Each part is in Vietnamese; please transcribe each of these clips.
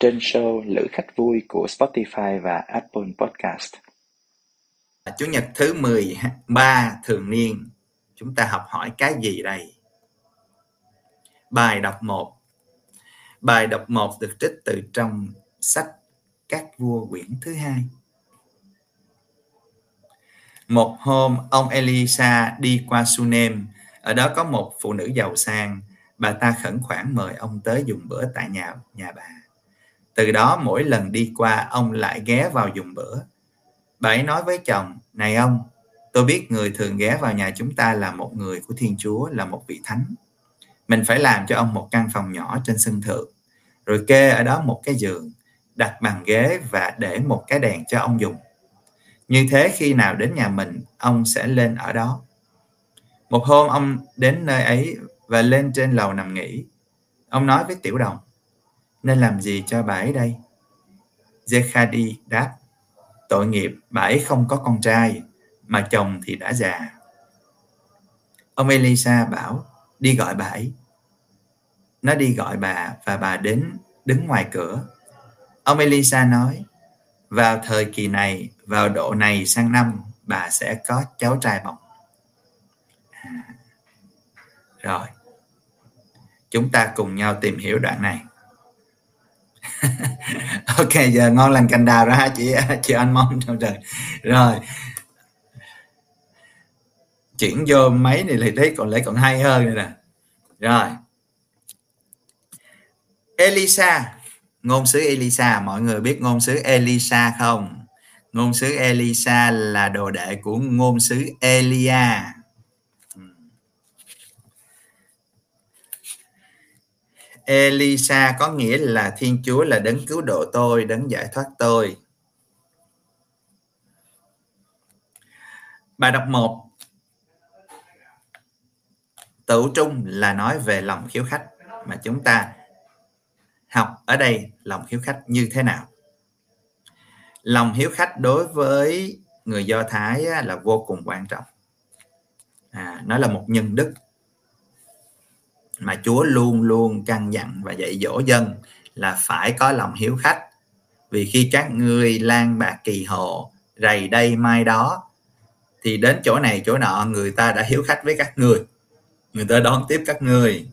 trên show Lữ khách vui của Spotify và Apple Podcast. À, Chủ nhật thứ 13 thường niên, chúng ta học hỏi cái gì đây? Bài đọc 1 Bài đọc 1 được trích từ trong sách Các vua quyển thứ hai. Một hôm, ông Elisa đi qua Sunem, ở đó có một phụ nữ giàu sang, bà ta khẩn khoản mời ông tới dùng bữa tại nhà nhà bà từ đó mỗi lần đi qua, ông lại ghé vào dùng bữa. Bà ấy nói với chồng, này ông, tôi biết người thường ghé vào nhà chúng ta là một người của thiên chúa, là một vị thánh. Mình phải làm cho ông một căn phòng nhỏ trên sân thượng, rồi kê ở đó một cái giường, đặt bàn ghế và để một cái đèn cho ông dùng. Như thế khi nào đến nhà mình, ông sẽ lên ở đó. Một hôm ông đến nơi ấy và lên trên lầu nằm nghỉ. Ông nói với tiểu đồng nên làm gì cho bà ấy đây? Zekhadi đáp, tội nghiệp bà ấy không có con trai, mà chồng thì đã già. Ông Elisa bảo, đi gọi bà ấy. Nó đi gọi bà và bà đến đứng ngoài cửa. Ông Elisa nói, vào thời kỳ này, vào độ này sang năm, bà sẽ có cháu trai bỏng. À, rồi, chúng ta cùng nhau tìm hiểu đoạn này. ok, giờ ngon lành cành đào ra ha, chị chị anh mong trong trời. Rồi. Chuyển vô máy này thì thấy còn, lấy còn hay hơn nữa nè. Rồi. Elisa. Ngôn sứ Elisa, mọi người biết ngôn sứ Elisa không? Ngôn sứ Elisa là đồ đệ của ngôn sứ Elia. Elisa có nghĩa là Thiên Chúa là đấng cứu độ tôi, đấng giải thoát tôi. Bài đọc 1 Tự trung là nói về lòng khiếu khách mà chúng ta học ở đây lòng hiếu khách như thế nào? Lòng hiếu khách đối với người do thái là vô cùng quan trọng. À, nó là một nhân đức mà Chúa luôn luôn căn dặn và dạy dỗ dân là phải có lòng hiếu khách. Vì khi các ngươi lan bạc kỳ hộ rầy đây mai đó thì đến chỗ này chỗ nọ người ta đã hiếu khách với các người người ta đón tiếp các người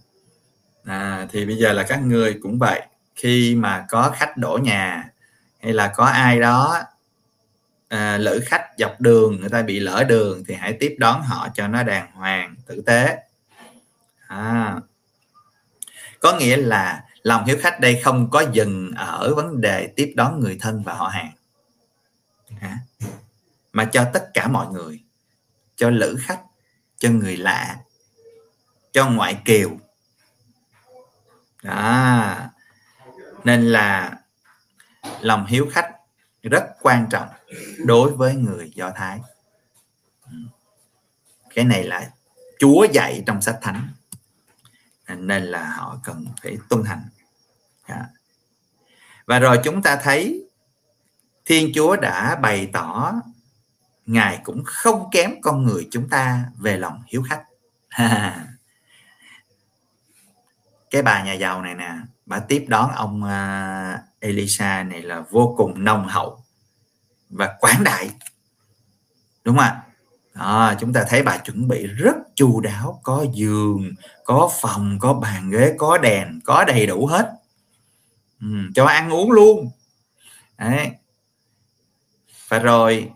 à, thì bây giờ là các người cũng vậy. Khi mà có khách đổ nhà hay là có ai đó à, lỡ khách dọc đường người ta bị lỡ đường thì hãy tiếp đón họ cho nó đàng hoàng tử tế. À, có nghĩa là lòng hiếu khách đây không có dừng ở vấn đề tiếp đón người thân và họ hàng. À, mà cho tất cả mọi người cho lữ khách cho người lạ cho ngoại kiều. Đó. Nên là lòng hiếu khách rất quan trọng đối với người do thái. Ừ. Cái này là chúa dạy trong sách thánh nên là họ cần phải tuân hành. Dạ. Và rồi chúng ta thấy thiên chúa đã bày tỏ ngài cũng không kém con người chúng ta về lòng hiếu khách. Cái bà nhà giàu này nè bà tiếp đón ông uh, Elisa này là vô cùng nồng hậu và quảng đại. Đúng không ạ? À, chúng ta thấy bà chuẩn bị rất chu đáo có giường có phòng có bàn ghế có đèn có đầy đủ hết. Ừ, cho ăn uống luôn. Đấy. và rồi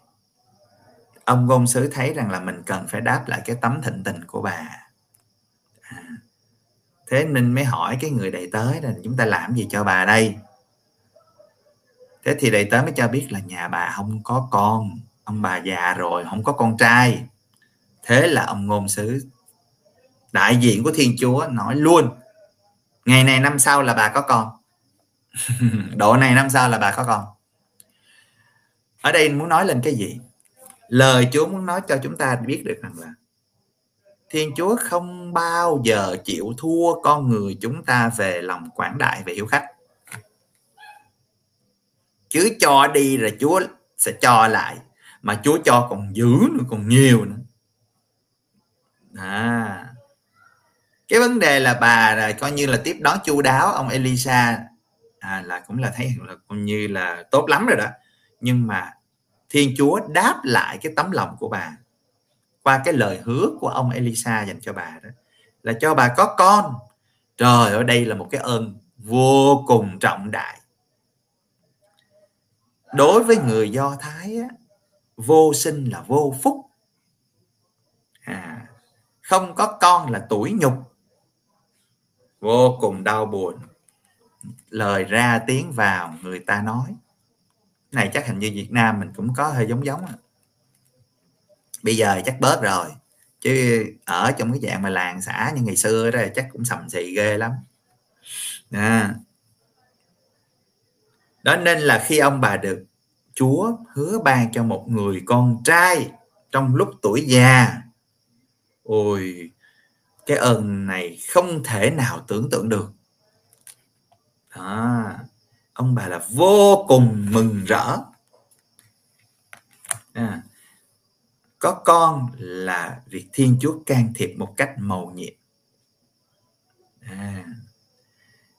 ông ngôn sứ thấy rằng là mình cần phải đáp lại cái tấm thịnh tình của bà. À, thế nên mới hỏi cái người đầy tới là chúng ta làm gì cho bà đây? Thế thì đầy tới mới cho biết là nhà bà không có con ông bà già rồi, không có con trai. Thế là ông ngôn sứ, đại diện của thiên chúa nói luôn, ngày này năm sau là bà có con. Độ này năm sau là bà có con. Ở đây muốn nói lên cái gì? Lời Chúa muốn nói cho chúng ta biết được rằng là Thiên Chúa không bao giờ chịu thua con người chúng ta về lòng quảng đại và hiếu khách. Chứ cho đi rồi Chúa sẽ cho lại mà Chúa cho còn dữ nữa còn nhiều nữa. À. Cái vấn đề là bà là coi như là tiếp đón chu đáo ông Elisa. À, là cũng là thấy là coi như là tốt lắm rồi đó. Nhưng mà Thiên Chúa đáp lại cái tấm lòng của bà qua cái lời hứa của ông Elisa dành cho bà đó. Là cho bà có con. Trời ở đây là một cái ơn vô cùng trọng đại. Đối với người do thái á, vô sinh là vô phúc. À, không có con là tuổi nhục. Vô cùng đau buồn. Lời ra tiếng vào người ta nói. Này chắc hình như Việt Nam mình cũng có hơi giống giống à. bây giờ chắc bớt rồi. Chứ ở trong cái dạng mà làng xã như ngày xưa đó chắc cũng sầm xì ghê lắm. À. đó nên là khi ông bà được Chúa hứa ban cho một người con trai trong lúc tuổi già. Ôi cái ơn này không thể nào tưởng tượng được. Đó. ông bà là vô cùng mừng rỡ. À, có con là việc thiên chúa can thiệp một cách màu nhiệm. À,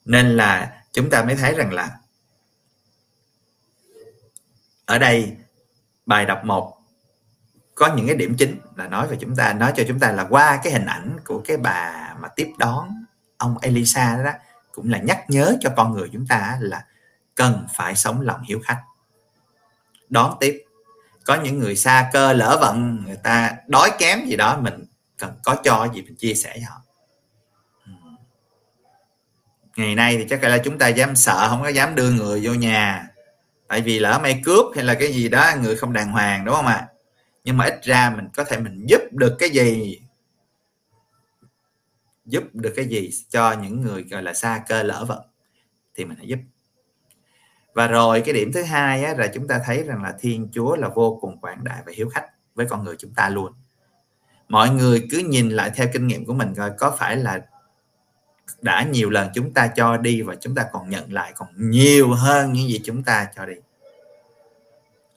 nên là chúng ta mới thấy rằng là ở đây bài đọc 1 có những cái điểm chính là nói về chúng ta nói cho chúng ta là qua cái hình ảnh của cái bà mà tiếp đón ông Elisa đó, đó cũng là nhắc nhớ cho con người chúng ta là cần phải sống lòng hiếu khách. Đón tiếp có những người xa cơ lỡ vận người ta đói kém gì đó mình cần có cho gì mình chia sẻ với họ. Ngày nay thì chắc là chúng ta dám sợ không có dám đưa người vô nhà tại vì lỡ may cướp hay là cái gì đó người không đàng hoàng đúng không ạ? Nhưng mà ít ra mình có thể mình giúp được cái gì? Giúp được cái gì cho những người gọi là xa cơ lỡ vận thì mình hãy giúp. Và rồi cái điểm thứ hai á, là chúng ta thấy rằng là thiên chúa là vô cùng quảng đại và hiếu khách với con người chúng ta luôn. Mọi người cứ nhìn lại theo kinh nghiệm của mình coi có phải là đã nhiều lần chúng ta cho đi và chúng ta còn nhận lại còn nhiều hơn những gì chúng ta cho đi.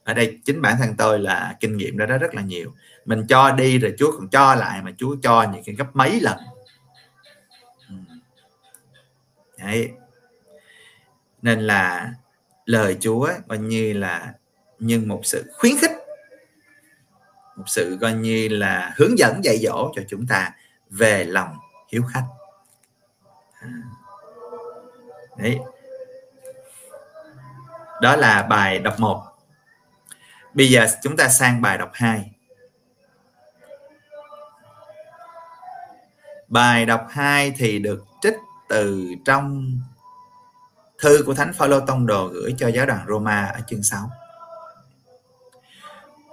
Ở đây chính bản thân tôi là kinh nghiệm đó, đó rất là nhiều. Mình cho đi rồi Chúa còn cho lại mà Chúa cho những cái gấp mấy lần. Ừ. Đấy. nên là lời Chúa coi như là như một sự khuyến khích một sự coi như là hướng dẫn dạy dỗ cho chúng ta về lòng hiếu khách đấy. Đó là bài đọc 1 bây giờ chúng ta sang bài đọc 2 bài đọc 2 thì được trích từ trong thư của thánh Phaolô tông đồ gửi cho giáo đoàn Roma ở chương 6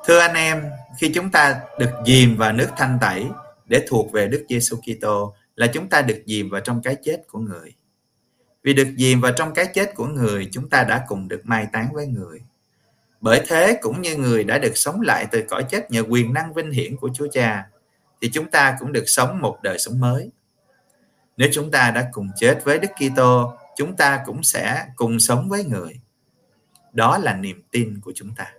thưa anh em, khi chúng ta được dìm vào nước thanh tẩy để thuộc về Đức Giêsu Kitô là chúng ta được dìm vào trong cái chết của người. Vì được dìm vào trong cái chết của người, chúng ta đã cùng được mai táng với người. Bởi thế cũng như người đã được sống lại từ cõi chết nhờ quyền năng vinh hiển của Chúa Cha, thì chúng ta cũng được sống một đời sống mới. Nếu chúng ta đã cùng chết với Đức Kitô, chúng ta cũng sẽ cùng sống với người. Đó là niềm tin của chúng ta.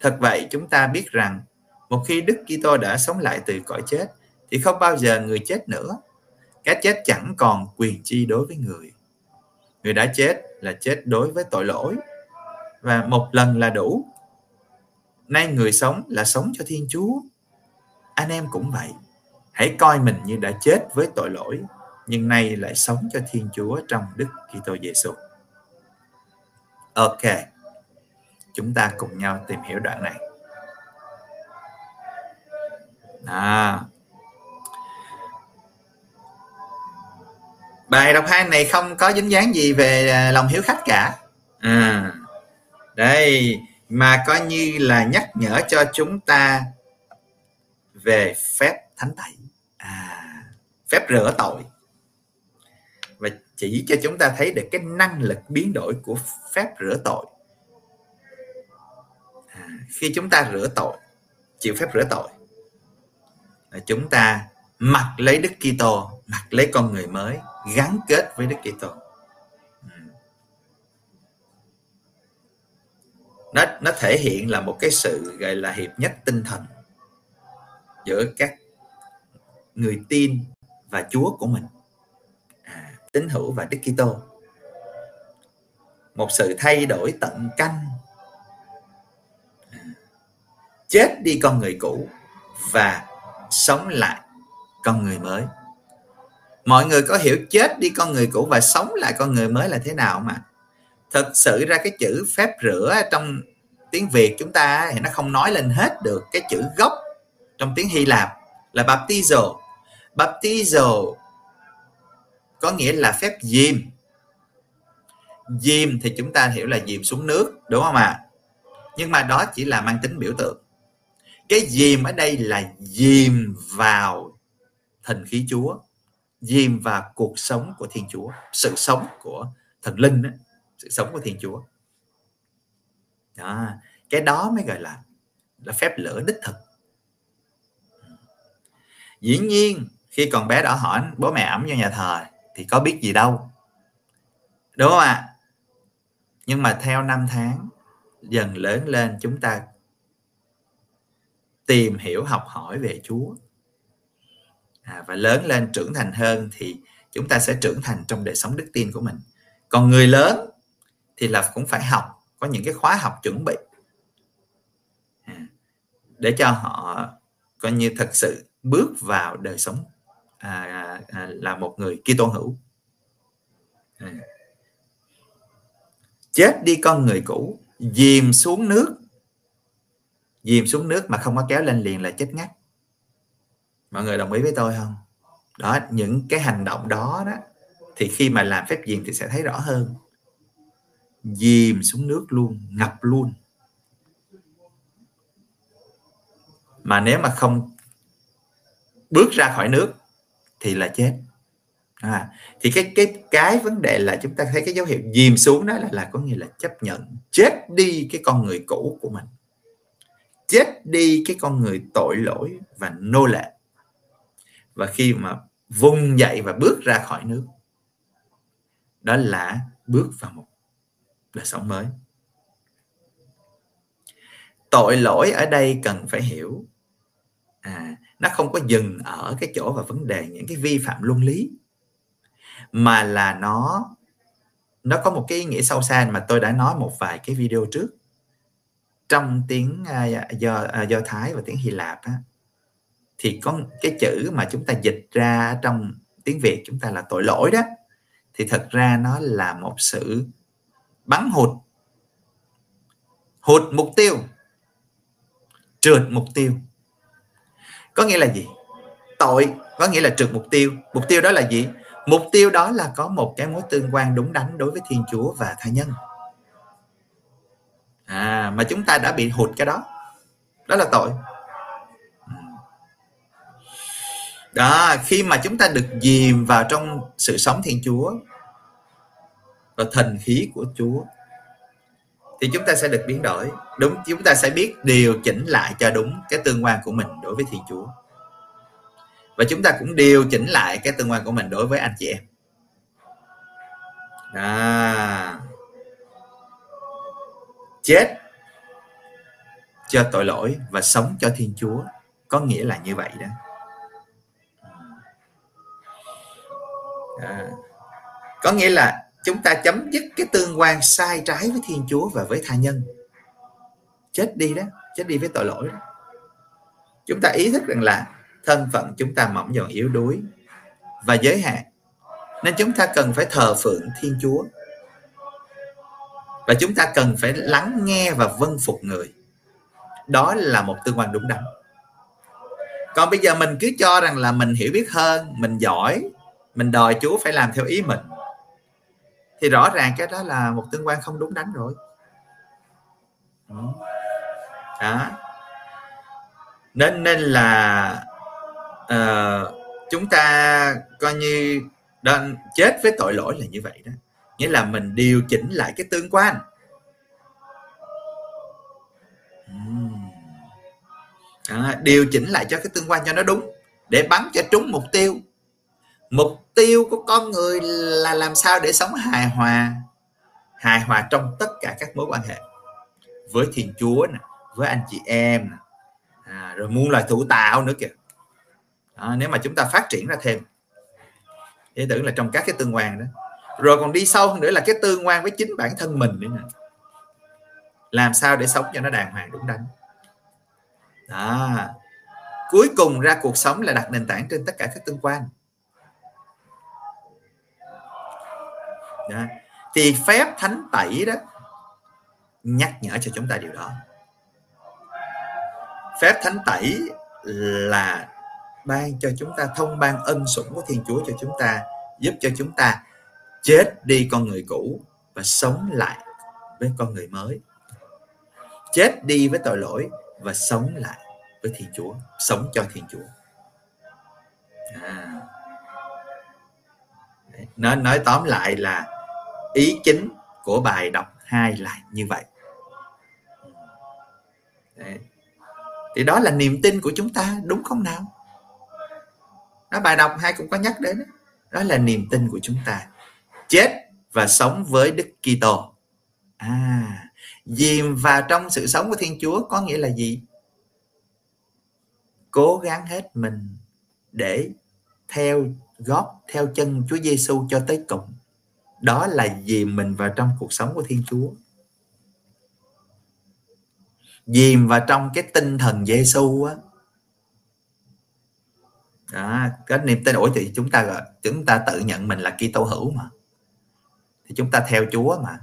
Thật vậy, chúng ta biết rằng một khi Đức Kitô đã sống lại từ cõi chết thì không bao giờ người chết nữa cái chết chẳng còn quyền chi đối với người. Người đã chết là chết đối với tội lỗi. Và một lần là đủ. Nay người sống là sống cho thiên chúa. Anh em cũng vậy. Hãy coi mình như đã chết với tội lỗi nhưng nay lại sống cho thiên chúa trong đức kitô giêsu ok. Chúng ta cùng nhau tìm hiểu đoạn này. À, bài đọc hai này không có dính dáng gì về à, lòng hiếu khách cả. À, đây mà coi như là nhắc nhở cho chúng ta về phép thánh tẩy. À, phép rửa tội. Và chỉ cho chúng ta thấy được cái năng lực biến đổi của phép rửa tội. À, khi chúng ta rửa tội chịu phép rửa tội chúng ta mặc lấy Đức Kitô mặc lấy con người mới gắn kết với Đức Kitô. Nó nó thể hiện là một cái sự gọi là hiệp nhất tinh thần giữa các người tin và Chúa của mình. À, tín hữu và Đức Kitô. Một sự thay đổi tận căn à, chết đi con người cũ và sống lại con người mới mọi người có hiểu chết đi con người cũ và sống lại con người mới là thế nào mà? Thật sự ra cái chữ phép rửa trong tiếng việt chúng ta thì nó không nói lên hết được cái chữ gốc trong tiếng hy lạp là baptizo. Baptizo có nghĩa là phép diêm diêm thì chúng ta hiểu là diêm xuống nước, đúng không ạ? À? nhưng mà đó chỉ là mang tính biểu tượng. Cái diêm ở đây là diêm vào thần khí chúa dìm vào cuộc sống của thiên chúa sự sống của thần linh đó, sự sống của thiên chúa. Đó, cái đó mới gọi là là phép lửa đích thực. Dĩ nhiên khi còn bé đã hỏi bố mẹ ẩm vô nhà thờ thì có biết gì đâu. Đúng không ạ? Nhưng mà theo năm tháng dần lớn lên chúng ta tìm hiểu học hỏi về Chúa à, và lớn lên trưởng thành hơn thì chúng ta sẽ trưởng thành trong đời sống đức tin của mình. Còn người lớn thì là cũng phải học có những cái khóa học chuẩn bị. À, để cho họ coi như thật sự bước vào đời sống à, à, là một người Kitô hữu. À. chết đi con người cũ dìm xuống nước. Dìm xuống nước mà không có kéo lên liền là chết ngắt mọi người đồng ý với tôi không? Đó những cái hành động đó đó thì khi mà làm phép diền thì sẽ thấy rõ hơn. Dìm xuống nước luôn ngập luôn. Mà nếu mà không bước ra khỏi nước thì là chết. À, thì cái cái cái vấn đề là chúng ta thấy cái dấu hiệu dìm xuống đó là là có nghĩa là chấp nhận chết đi cái con người cũ của mình. Chết đi cái con người tội lỗi và nô lệ và khi mà vùng dậy và bước ra khỏi nước đó là bước vào một đời sống mới. Tội lỗi ở đây cần phải hiểu à, nó không có dừng ở cái chỗ và vấn đề những cái vi phạm luân lý mà là nó nó có một cái ý nghĩa sâu xa mà tôi đã nói một vài cái video trước. Trong tiếng uh, do uh, do thái và tiếng hy lạp á, thì có cái chữ mà chúng ta dịch ra trong tiếng việt chúng ta là tội lỗi đó. Thì thật ra nó là một sự bắn hụt. Hụt mục tiêu. Trượt mục tiêu. Có nghĩa là gì? Tội, có nghĩa là trượt mục tiêu. Mục tiêu đó là gì? Mục tiêu đó là có một cái mối tương quan đúng đắn đối với thiên chúa và tha nhân. À mà chúng ta đã bị hụt cái đó. Đó là tội. Đó, khi mà chúng ta được dìm vào trong sự sống thiên chúa và thần khí của chúa, thì chúng ta sẽ được biến đổi. Đúng, chúng ta sẽ biết điều chỉnh lại cho đúng cái tương quan của mình đối với thiên chúa. Và chúng ta cũng điều chỉnh lại cái tương quan của mình đối với anh chị em. Đó. chết cho tội lỗi và sống cho thiên chúa có nghĩa là như vậy đó. À, có nghĩa là chúng ta chấm dứt cái tương quan sai trái với thiên chúa và với tha nhân. Chết đi đó chết đi với tội lỗi đó. Chúng ta ý thức rằng là thân phận chúng ta mỏng dần yếu đuối và giới hạn. Nên chúng ta cần phải thờ phượng thiên chúa. Và chúng ta cần phải lắng nghe và vâng phục người. Đó là một tương quan đúng đắn. Còn bây giờ mình cứ cho rằng là mình hiểu biết hơn mình giỏi mình đòi chúa phải làm theo ý mình. Thì rõ ràng cái đó là một tương quan không đúng đắn rồi. Ừ. Đó. Nên nên là uh, chúng ta coi như đó chết với tội lỗi là như vậy đó. Nghĩa là mình điều chỉnh lại cái tương quan. Ừ. Đó, điều chỉnh lại cho cái tương quan cho nó đúng để bắn cho trúng mục tiêu mục tiêu của con người là làm sao để sống hài hòa hài hòa trong tất cả các mối quan hệ. Với thiên chúa nè với anh chị em nè. À, rồi muôn loài thủ tạo nữa kìa. À, nếu mà chúng ta phát triển ra thêm. Ý tưởng là trong các cái tương quan đó. Rồi còn đi sâu hơn nữa là cái tương quan với chính bản thân mình nữa nè. Làm sao để sống cho nó đàng hoàng đúng đắn. Đó. Cuối cùng ra cuộc sống là đặt nền tảng trên tất cả các tương quan. Đó. thì phép thánh tẩy đó, nhắc nhở cho chúng ta điều đó phép thánh tẩy là ban cho chúng ta thông ban ân sủng của thiên chúa cho chúng ta, giúp cho chúng ta chết đi con người cũ và sống lại với con người mới chết đi với tội lỗi và sống lại với thiên chúa, sống cho thiên chúa à. nói nói tóm lại là ý chính của bài đọc hai là như vậy. Đấy. thì đó là niềm tin của chúng ta đúng không nào? Đó bài đọc hai cũng có nhắc đến đó, đó là niềm tin của chúng ta. Chết và sống với Đức Kitô. À dìm vào trong sự sống của Thiên Chúa có nghĩa là gì? Cố gắng hết mình để theo gót theo chân Chúa Giêsu cho tới cùng đó là vì mình vào trong cuộc sống của Thiên Chúa. Dìm vào trong cái tinh thần Giêsu á. Đó cái niềm tin, ủa, thì chúng ta chúng ta tự nhận mình là Kitô hữu mà. Thì chúng ta theo Chúa mà.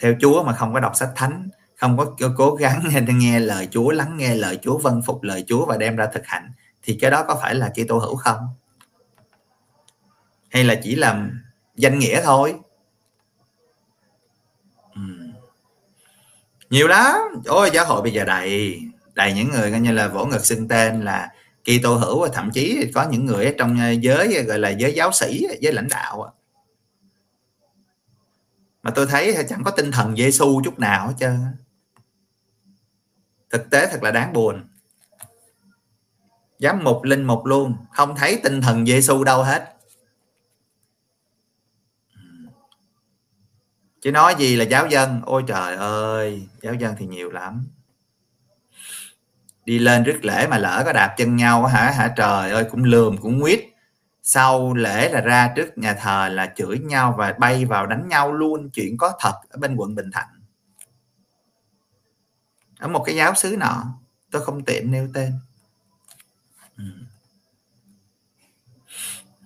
Theo Chúa mà không có đọc sách thánh, không có cố gắng nghe lời Chúa, lắng nghe lời Chúa vân phục lời Chúa và đem ra thực hành, thì cái đó có phải là Kitô hữu không? Hay là chỉ là danh nghĩa thôi. Ừ. nhiều lắm. Ôi, giáo hội bây giờ đầy đầy những người coi như là vỗ ngực xưng tên là kỳ tô hữu và thậm chí có những người trong ờ, giới, gọi là giới giáo sĩ, giới lãnh đạo mà tôi thấy chẳng có tinh thần Giêsu chút nào hết trơn thực tế thật là đáng buồn. Giám mục linh mục luôn, không thấy tinh thần Giêsu đâu hết. Chứ nói gì là giáo dân. Ôi trời ơi, giáo dân thì nhiều lắm. Đi lên rước lễ mà lỡ có đạp chân nhau hả? Hả trời ơi, cũng lườm, cũng nguyết sau lễ là ra trước nhà thờ là chửi nhau và bay vào đánh nhau luôn. Chuyện có thật ở bên quận Bình Thạnh. Ở một cái giáo xứ nọ. Tôi không tiện nêu tên. Ừ.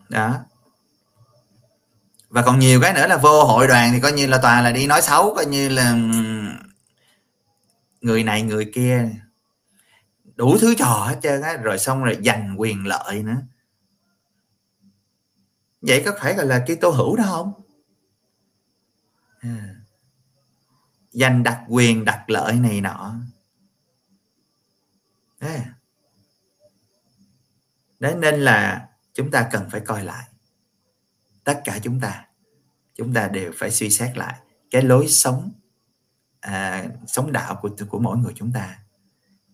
Đó và còn nhiều cái nữa là vô hội đoàn thì coi như là toàn là đi nói xấu, coi như là người này người kia. Đủ thứ trò hết trơn á, rồi xong rồi giành quyền lợi nữa. Vậy có phải gọi là tô hữu đó không? À. giành đặc quyền đặc lợi này nọ. À. đấy, nên là chúng ta cần phải coi lại tất cả chúng ta chúng ta đều phải suy xét lại cái lối sống à, sống đạo của của mỗi người chúng ta.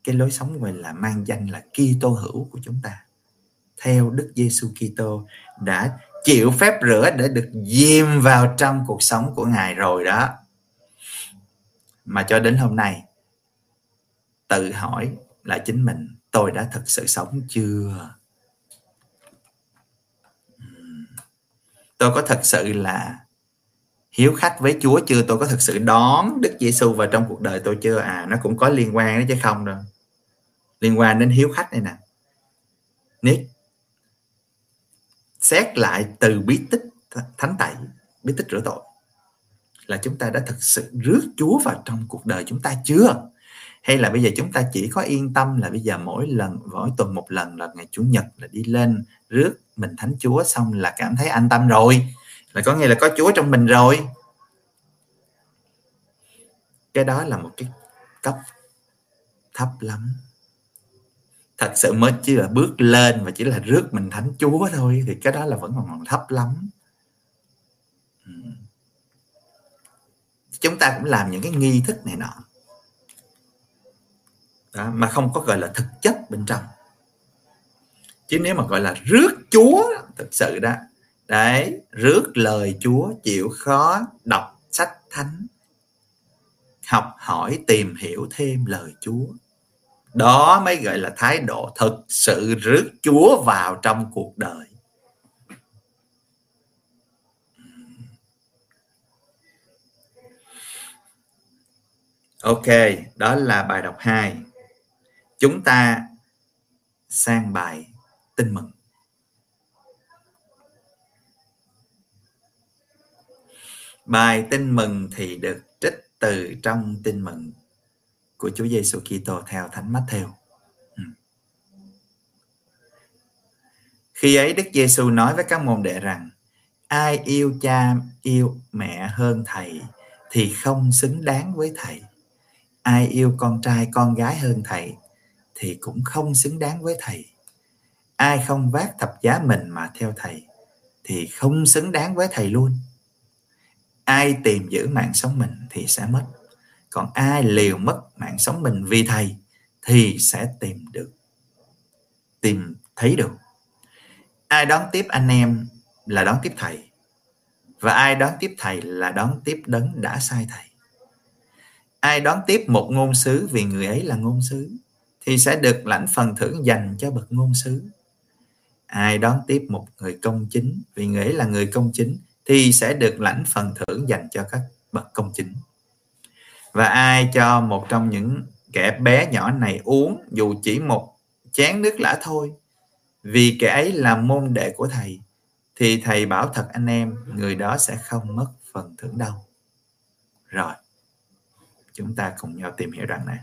Cái lối sống gọi là mang danh là Kitô hữu của chúng ta. Theo Đức Giêsu Kitô đã chịu phép rửa để được diêm vào trong cuộc sống của ngài rồi đó. Mà cho đến hôm nay tự hỏi lại chính mình tôi đã thực sự sống chưa? Tôi có thật sự là hiếu khách với Chúa chưa? Tôi có thực sự đón Đức Giêsu vào trong cuộc đời tôi chưa? À nó cũng có liên quan đó chứ không đâu. Liên quan đến hiếu khách này nè. Nick, xét lại từ bí tích thánh tẩy, bí tích rửa tội, là chúng ta đã thực sự rước Chúa vào trong cuộc đời chúng ta chưa? Hay là bây giờ chúng ta chỉ có yên tâm là bây giờ mỗi lần, mỗi tuần một lần là ngày chủ nhật là đi lên rước mình thánh Chúa xong là cảm thấy an tâm rồi. Là có nghĩa là có Chúa trong mình rồi. Cái đó là một cái cấp thấp lắm. Thật sự mới chỉ là bước lên và chỉ là rước mình thánh chúa thôi, thì cái đó là vẫn còn thấp lắm. Ừ. Chúng ta cũng làm những cái nghi thức này nọ đó, mà không có gọi là thực chất bên trong. Chứ nếu mà gọi là rước chúa thực sự đó. Đấy rước lời chúa chịu khó đọc sách thánh học hỏi tìm hiểu thêm lời chúa. Đó mới gọi là thái độ thực sự rước chúa vào trong cuộc đời. Ok đó là bài đọc 2 chúng ta sang bài tin mừng bài tin mừng thì được trích từ trong tin mừng của Chúa Giêsu Kitô theo Thánh Matthew. Ừ. Khi ấy Đức Giêsu nói với các môn đệ rằng, ai yêu cha, yêu mẹ hơn thầy thì không xứng đáng với thầy. Ai yêu con trai, con gái hơn thầy thì cũng không xứng đáng với thầy. Ai không vác thập giá mình mà theo thầy, thì không xứng đáng với thầy luôn. Ai tìm giữ mạng sống mình thì sẽ mất còn ai liều mất mạng sống mình vì thầy thì sẽ tìm được tìm thấy được ai đón tiếp anh em là đón tiếp thầy, và ai đón tiếp thầy là đón tiếp đấng đã sai thầy ai đón tiếp một ngôn sứ vì người ấy là ngôn sứ thì sẽ được lãnh phần thưởng dành cho bậc ngôn sứ. Ai đón tiếp một người công chính, vì nghĩa là người công chính, thì sẽ được lãnh phần thưởng dành cho các bậc công chính. Và ai cho một trong những kẻ bé nhỏ này uống, dù chỉ một chén nước lã thôi, vì kẻ ấy là môn đệ của thầy, thì thầy bảo thật anh em, người đó sẽ không mất phần thưởng đâu. Rồi, chúng ta cùng nhau tìm hiểu đoạn này.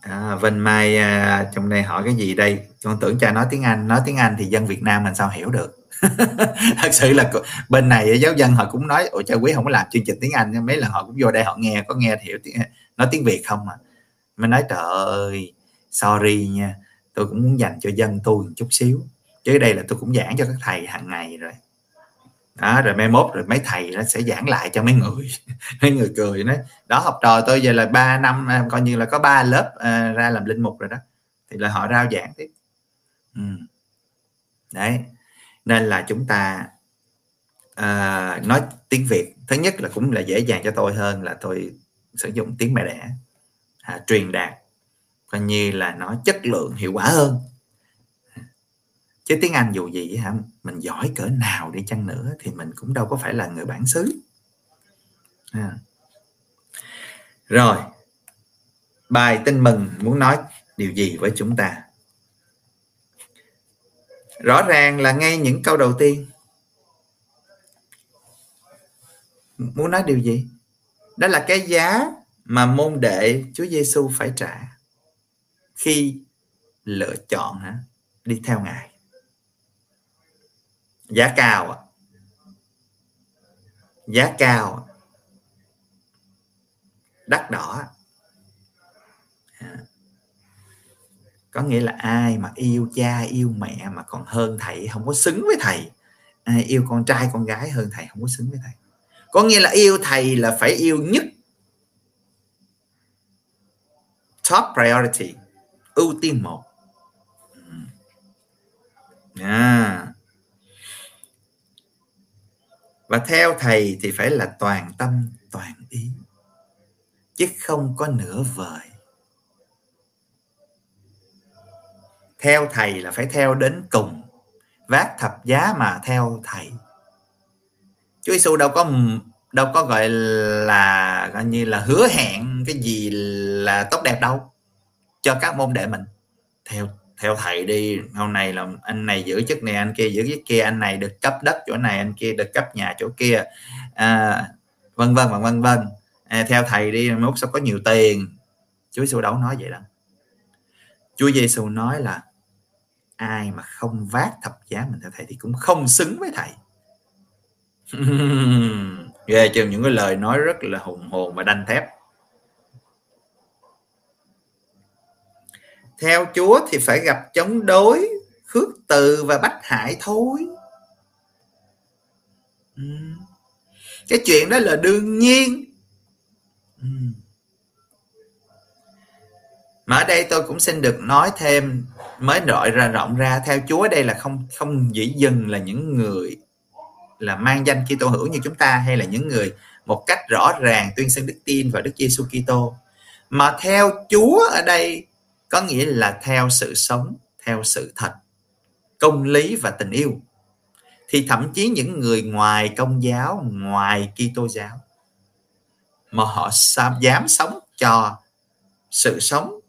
À, Vinh Mai à, trong đây hỏi cái gì đây? Con tưởng cha nói tiếng Anh, nói tiếng Anh thì dân Việt Nam mình sao hiểu được? thật sự là bên này giáo dân họ cũng nói ủa cha quý không có làm chương trình tiếng Anh mấy lần họ cũng vô đây họ nghe có nghe hiểu tiếng nói tiếng Việt không à mới nói trời ơi sorry nha tôi cũng muốn dành cho dân tôi một chút xíu chứ đây là tôi cũng giảng cho các thầy hàng ngày rồi đó rồi mai mốt rồi mấy thầy nó sẽ giảng lại cho mấy người. Mấy người cười nói đó học trò tôi giờ là 3 năm à, coi như là có ba lớp uh, ra làm linh mục rồi đó. Thì là họ rao giảng tiếp. Ừ. đấy. Nên là chúng ta uh, nói tiếng việt thứ nhất là cũng là dễ dàng cho tôi hơn là tôi sử dụng tiếng mẹ đẻ à, truyền đạt coi như là nó chất lượng hiệu quả hơn chứ tiếng Anh dù gì hả, mình giỏi cỡ nào đi chăng nữa thì mình cũng đâu có phải là người bản xứ. À. rồi, bài tin mừng muốn nói điều gì với chúng ta? Rõ ràng là ngay những câu đầu tiên. Muốn nói điều gì? Đó là cái giá mà môn đệ Chúa Giêsu phải trả khi lựa chọn hả, đi theo ngài giá cao giá cao đắt đỏ à. có nghĩa là ai mà yêu cha, yêu mẹ mà còn hơn thầy, không có xứng với thầy. Ai yêu con trai, con gái hơn thầy, không có xứng với thầy. Có nghĩa là yêu thầy là phải yêu nhất. Top priority, ưu tiên một. Ừ. À và theo thầy thì phải là toàn tâm, toàn ý, chứ không có nửa vời. Theo thầy là phải theo đến cùng, vác thập giá mà theo thầy. Chúa Giêsu đâu có đâu có gọi là, gọi như là hứa hẹn cái gì là tốt đẹp đâu, cho các môn đệ mình, theo theo thầy đi hôm nay là anh này giữ chức này anh kia giữ chức kia anh này được cấp đất chỗ này anh kia được cấp nhà chỗ kia. À, vân vân và vân vân. À, theo thầy đi mốt sao có nhiều tiền? Chúa Giêsu đâu nói vậy đâu. Chúa Giêsu nói là ai mà không vác thập giá mình theo thầy thì cũng không xứng với thầy. Ghê chừng những cái lời nói rất là hùng hồn và đanh thép. Theo chúa thì phải gặp chống đối, khước từ và bắt hại thôi ừ. cái chuyện đó là đương nhiên ừ. mà ở đây tôi cũng xin được nói thêm, mới rọi ra rộng ra, theo Chúa đây là không không chỉ dừng là những người là mang danh Kitô hữu như chúng ta, hay là những người một cách rõ ràng tuyên xưng đức tin vào Đức Giêsu Kitô mà theo Chúa ở đây có nghĩa là theo sự sống, theo sự thật, công lý và tình yêu. Thì thậm chí những người ngoài công giáo, ngoài Kitô giáo mà họ dám sống cho sự sống,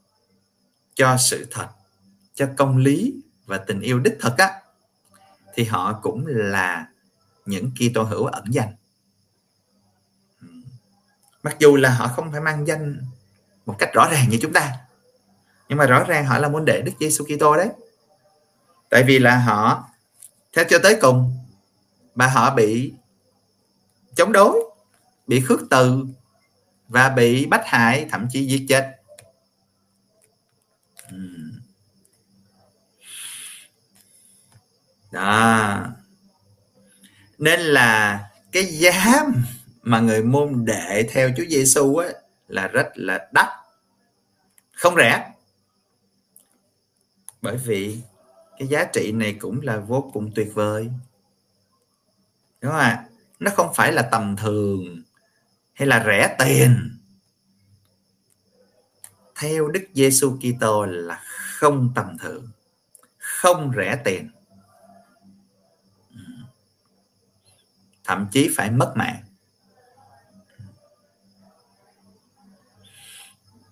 cho sự thật cho công lý và tình yêu đích thực á thì họ cũng là những Kitô hữu ẩn danh mặc dù là họ không phải mang danh một cách rõ ràng như chúng ta nhưng mà rõ ràng họ là môn đệ Đức Giêsu Kitô đấy. Tại vì là họ, theo cho tới cùng, mà họ bị chống đối, bị khước từ và bị bắt hại, thậm chí giết chết. Đó. Nên là cái giá mà người môn đệ theo Chúa Giêsu á là rất là đắt, không rẻ bởi vì cái giá trị này cũng là vô cùng tuyệt vời. Đúng không ạ? Nó không phải là tầm thường hay là rẻ tiền. Theo Đức Giêsu Kitô là không tầm thường, không rẻ tiền. Thậm chí phải mất mạng.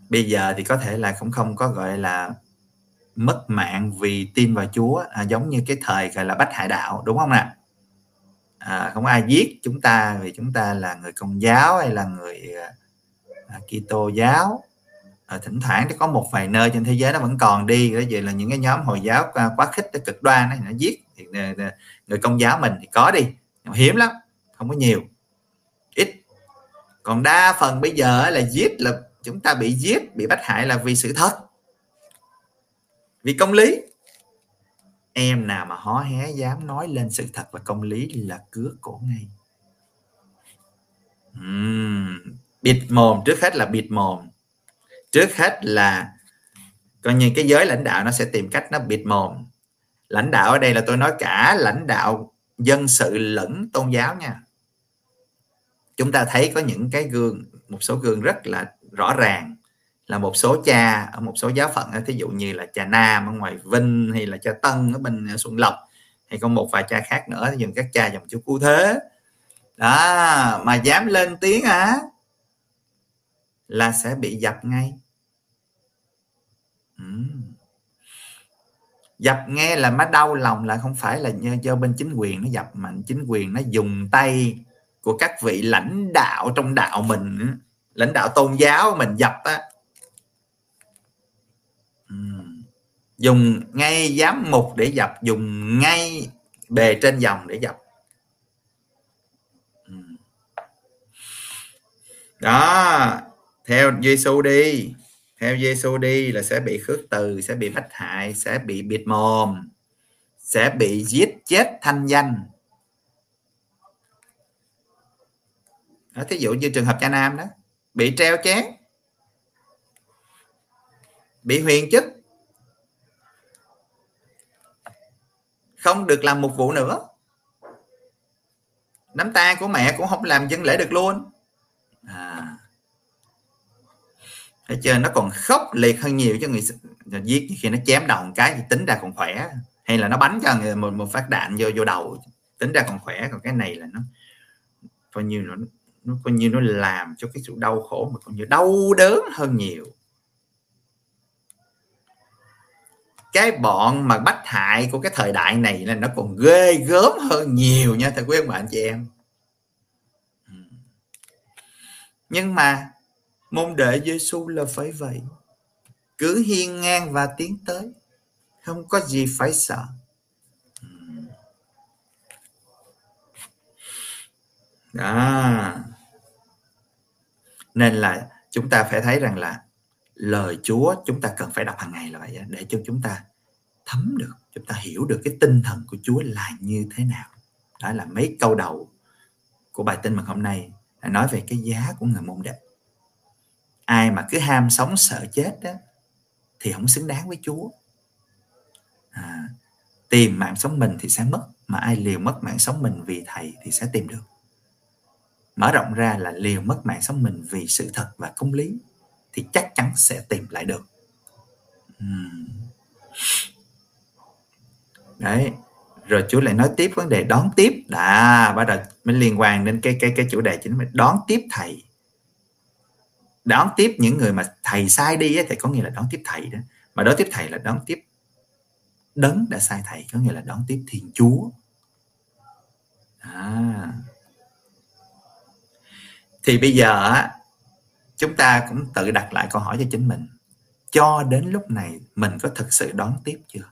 Bây giờ thì có thể là cũng không có gọi là mất mạng vì tin vào Chúa à, giống như cái thời gọi là bách hải đạo đúng không ạ à, không ai giết chúng ta vì chúng ta là người công giáo hay là người à, à, Kitô giáo. À, thỉnh thoảng thì có một vài nơi trên thế giới nó vẫn còn đi đó vậy là những cái nhóm hồi giáo à, quá khích cực đoan ấy, nó giết thì à, người công giáo mình thì có đi. Hiếm lắm không có nhiều. Ít. Còn đa phần bây giờ là giết là chúng ta bị giết bị bắt hại là vì sự thật vì công lý. Em nào mà hó hé dám nói lên sự thật và công lý là cứa cổ ngay. Uhm, bịt mồm trước hết là bịt mồm. Trước hết là coi như cái giới lãnh đạo nó sẽ tìm cách nó bịt mồm. Lãnh đạo ở đây là tôi nói cả lãnh đạo dân sự lẫn tôn giáo nha. Chúng ta thấy có những cái gương một số gương rất là rõ ràng là một số cha ở một số giáo phận, thí dụ như là cha Nam ở ngoài Vinh hay là cha Tân ở bên ờ, Xuân Lộc, hay có một vài cha khác nữa dừng các cha dòng chú cứu thế. Đó, mà dám lên tiếng á, là sẽ bị dập ngay. Ừ. dập nghe là má đau lòng là không phải là do bên chính quyền nó dập, mà chính quyền nó dùng tay của các vị lãnh đạo trong đạo mình lãnh đạo tôn giáo mình dập á. Dùng ngay giám mục để dập dùng ngay bề trên dòng để dập. Ừ. Đó theo Giêsu đi. Theo Giêsu đi là sẽ bị khước từ sẽ bị bắt hại sẽ bị bịt mồm sẽ bị giết chết thanh danh. Đó, thí dụ như trường hợp cha nam đó bị treo chén bị huyền chức không được làm một vụ nữa. Nắm tay của mẹ cũng không làm dân lễ được luôn. À. Thấy chưa? Nó còn khóc liệt hơn nhiều cho người giết. Khi nó chém đầu một cái thì tính ra còn khỏe. Hay là nó bắn cho người một, một phát đạn vô vô đầu. Tính ra còn khỏe. Còn cái này là nó coi như nó nó coi như nó làm cho cái sự đau khổ mà còn như đau đớn hơn nhiều. Cái bọn mà bách hại của cái thời đại này là nó còn ghê gớm hơn nhiều nha thưa quý ông bạn chị em. Ừ. Nhưng mà môn đệ Giêsu là phải vậy. Cứ hiên ngang và tiến tới, không có gì phải sợ. Ừ. Đó. Nên là chúng ta phải thấy rằng là lời Chúa chúng ta cần phải đọc hàng ngày là vậy để cho chúng ta thấm được chúng ta hiểu được cái tinh thần của Chúa là như thế nào. Đó là mấy câu đầu của bài tin mừng hôm nay là nói về cái giá của người môn đệ. Ai mà cứ ham sống sợ chết đó thì không xứng đáng với Chúa. À, tìm mạng sống mình thì sẽ mất mà ai liều mất mạng sống mình vì thầy thì sẽ tìm được. Mở rộng ra là liều mất mạng sống mình vì sự thật và công lý thì chắc chắn sẽ tìm lại được. Hmm. Đấy. Rồi Chúa lại nói tiếp vấn đề đón tiếp. Đã bắt đầu mới liên quan đến cái cái cái chủ đề chính mình đón tiếp thầy. Đón tiếp những người mà thầy sai đi ấy, thì có nghĩa là đón tiếp thầy đó. Mà đón tiếp thầy là đón tiếp đấng đã sai thầy có nghĩa là đón tiếp thiên chúa. À. thì bây giờ chúng ta cũng tự đặt lại câu hỏi cho chính mình. Cho đến lúc này, mình có thực sự đón tiếp chưa?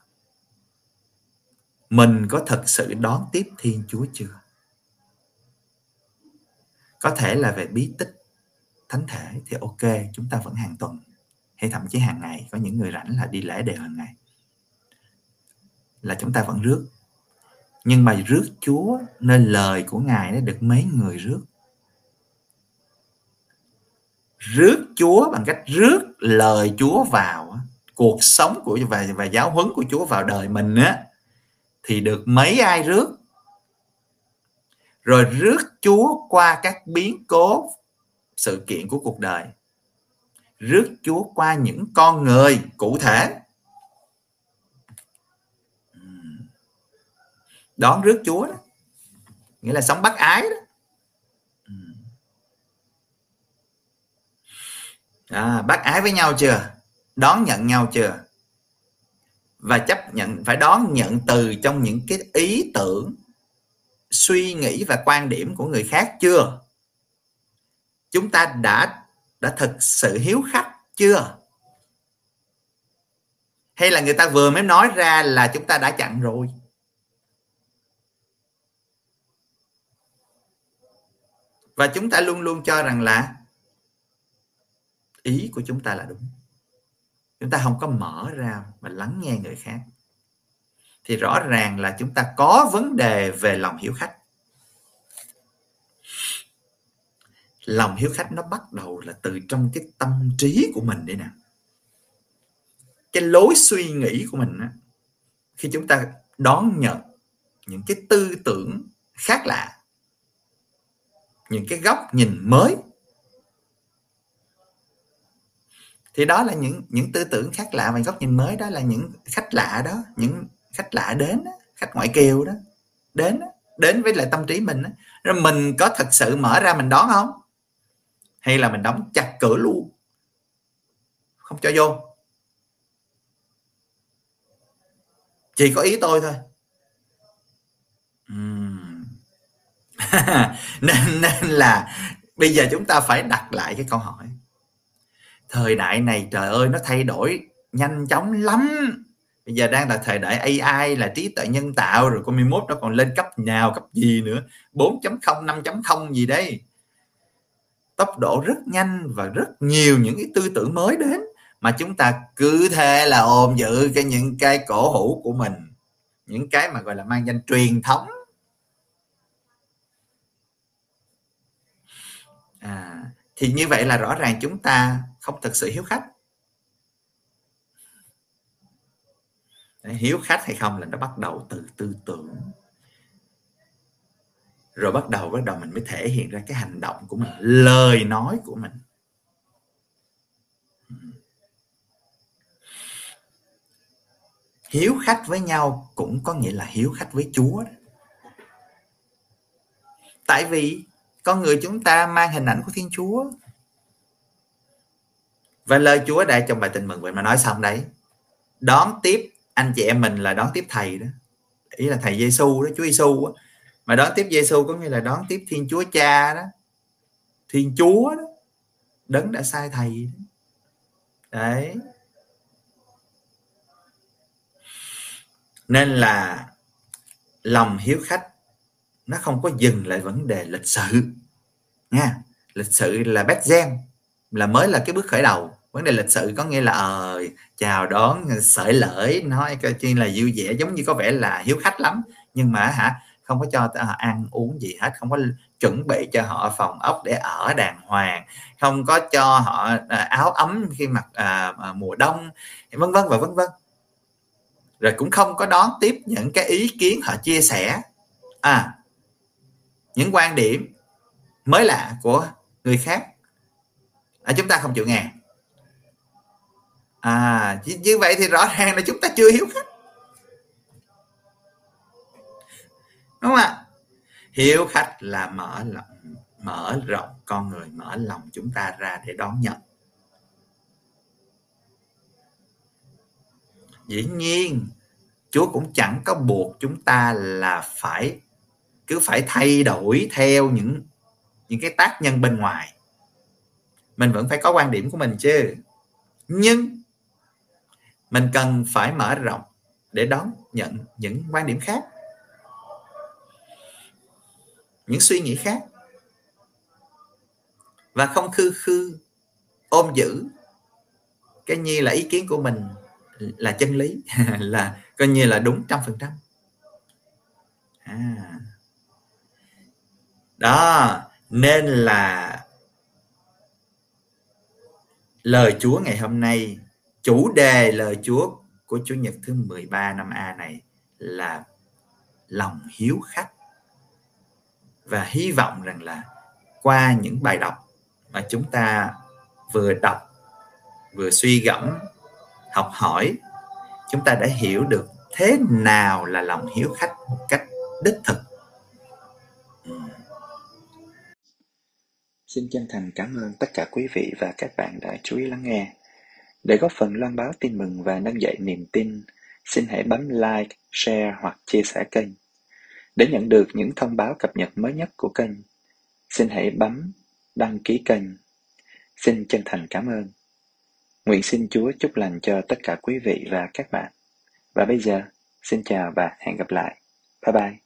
Mình có thật sự đón tiếp thiên chúa chưa? Có thể là về bí tích, thánh thể thì ok, chúng ta vẫn hàng tuần. Hay thậm chí hàng ngày, có những người rảnh là đi lễ đều hàng ngày. Là chúng ta vẫn rước. Nhưng mà rước chúa nên lời của ngài nó được mấy người rước? Rước chúa bằng cách rước lời chúa vào cuộc sống của và, và giáo huấn của chúa vào đời mình á thì được mấy ai rước? Rồi rước chúa qua các biến cố sự kiện của cuộc đời. Rước chúa qua những con người cụ thể. Đón rước chúa đó. Nghĩa là sống bác ái đó. À, bác ái với nhau chưa? Đón nhận nhau chưa? Và chấp nhận phải đón nhận từ trong những cái ý tưởng suy nghĩ và quan điểm của người khác chưa? Chúng ta đã đã thực sự hiếu khách chưa? Hay là người ta vừa mới nói ra là chúng ta đã chặn rồi? Và chúng ta luôn luôn cho rằng là ý của chúng ta là đúng. Chúng ta không có mở ra mà lắng nghe người khác. Thì rõ ràng là chúng ta có vấn đề về lòng hiếu khách. Lòng hiếu khách nó bắt đầu là từ trong cái tâm trí của mình đây nè. Cái lối suy nghĩ của mình á, khi chúng ta đón nhận những cái tư tưởng khác lạ những cái góc nhìn mới thì đó là những những tư tưởng khác lạ và góc nhìn mới đó là những khách lạ đó những khách lạ đến đó, khách ngoại kiều đó đến đó, đến với lại tâm trí mình đó. rồi mình có thật sự mở ra mình đón không? Hay là mình đóng chặt cửa luôn? Không cho vô. Chỉ có ý tôi thôi. Nên nên là bây giờ chúng ta phải đặt lại cái câu hỏi thời đại này trời ơi nó thay đổi nhanh chóng lắm. Bây giờ đang là thời đại AI là trí tuệ nhân tạo rồi con 11 nó còn lên cấp nào cấp gì nữa. 4.0 5.0 gì đây. Tốc độ rất nhanh và rất nhiều những cái tư tưởng mới đến mà chúng ta cứ thế là ôm giữ cái những cái cổ hủ của mình những cái mà gọi là mang danh truyền thống. À, thì như vậy là rõ ràng chúng ta không thực sự hiếu khách. Hiếu khách hay không là nó bắt đầu từ tư tưởng. Rồi bắt đầu bắt đầu mình mới thể hiện ra cái hành động của mình, lời nói của mình. Hiếu khách với nhau cũng có nghĩa là hiếu khách với chúa tại vì con người chúng ta mang hình ảnh của thiên chúa và lời chúa đây trong bài tin mừng vậy mà nói xong đấy. Đón tiếp anh chị em mình là đón tiếp thầy đó. Ý là thầy Giêsu đó, Chúa Giêsu đó mà đón tiếp Giêsu có nghĩa là đón tiếp Thiên Chúa Cha đó. Thiên Chúa đó. Đấng đã sai thầy đó. đấy. Nên là lòng hiếu khách nó không có dừng lại vấn đề lịch sử nha. Lịch sử là bét gen là mới là cái bước khởi đầu vấn đề lịch sự có nghĩa là ờ chào đón sợi lỡi nói cái chi là vui vẻ giống như có vẻ là hiếu khách lắm. Nhưng mà hả không có cho họ ăn uống gì hết không có chuẩn bị cho họ phòng ốc để ở đàng hoàng không có cho họ ờ, áo ấm khi mặc à, à, mùa đông vân vân và vân vân. Rồi cũng không có đón tiếp những cái ý kiến họ chia sẻ. À những quan điểm mới lạ của người khác. À, chúng ta không chịu nghe à như vậy thì rõ ràng là chúng ta chưa hiếu khách. Đúng không ạ? Hiếu khách là mở lòng, mở rộng con người, mở lòng chúng ta ra để đón nhận. Dĩ nhiên, chúa cũng chẳng có buộc chúng ta là phải, cứ phải thay đổi theo những những cái tác nhân bên ngoài. Mình vẫn phải có quan điểm của mình chứ. Nhưng mình cần phải mở rộng để đón nhận những quan điểm khác, những suy nghĩ khác, và không khư khư ôm giữ cái như là ý kiến của mình là chân lý, là coi như là đúng trăm phần trăm à. đó, nên là lời Chúa ngày hôm nay chủ đề lời Chúa của Chủ nhật thứ 13 năm A này là lòng hiếu khách và hy vọng rằng là qua những bài đọc mà chúng ta vừa đọc, vừa suy gẫm, học hỏi, chúng ta đã hiểu được thế nào là lòng hiếu khách một cách đích thực Xin chân thành cảm ơn tất cả quý vị và các bạn đã chú ý lắng nghe. Để góp phần loan báo tin mừng và nâng dậy niềm tin, xin hãy bấm like, share hoặc chia sẻ kênh. Để nhận được những thông báo cập nhật mới nhất của kênh, xin hãy bấm đăng ký kênh. Xin chân thành cảm ơn. Nguyện xin Chúa chúc lành cho tất cả quý vị và các bạn. Và bây giờ, xin chào và hẹn gặp lại. Bye bye.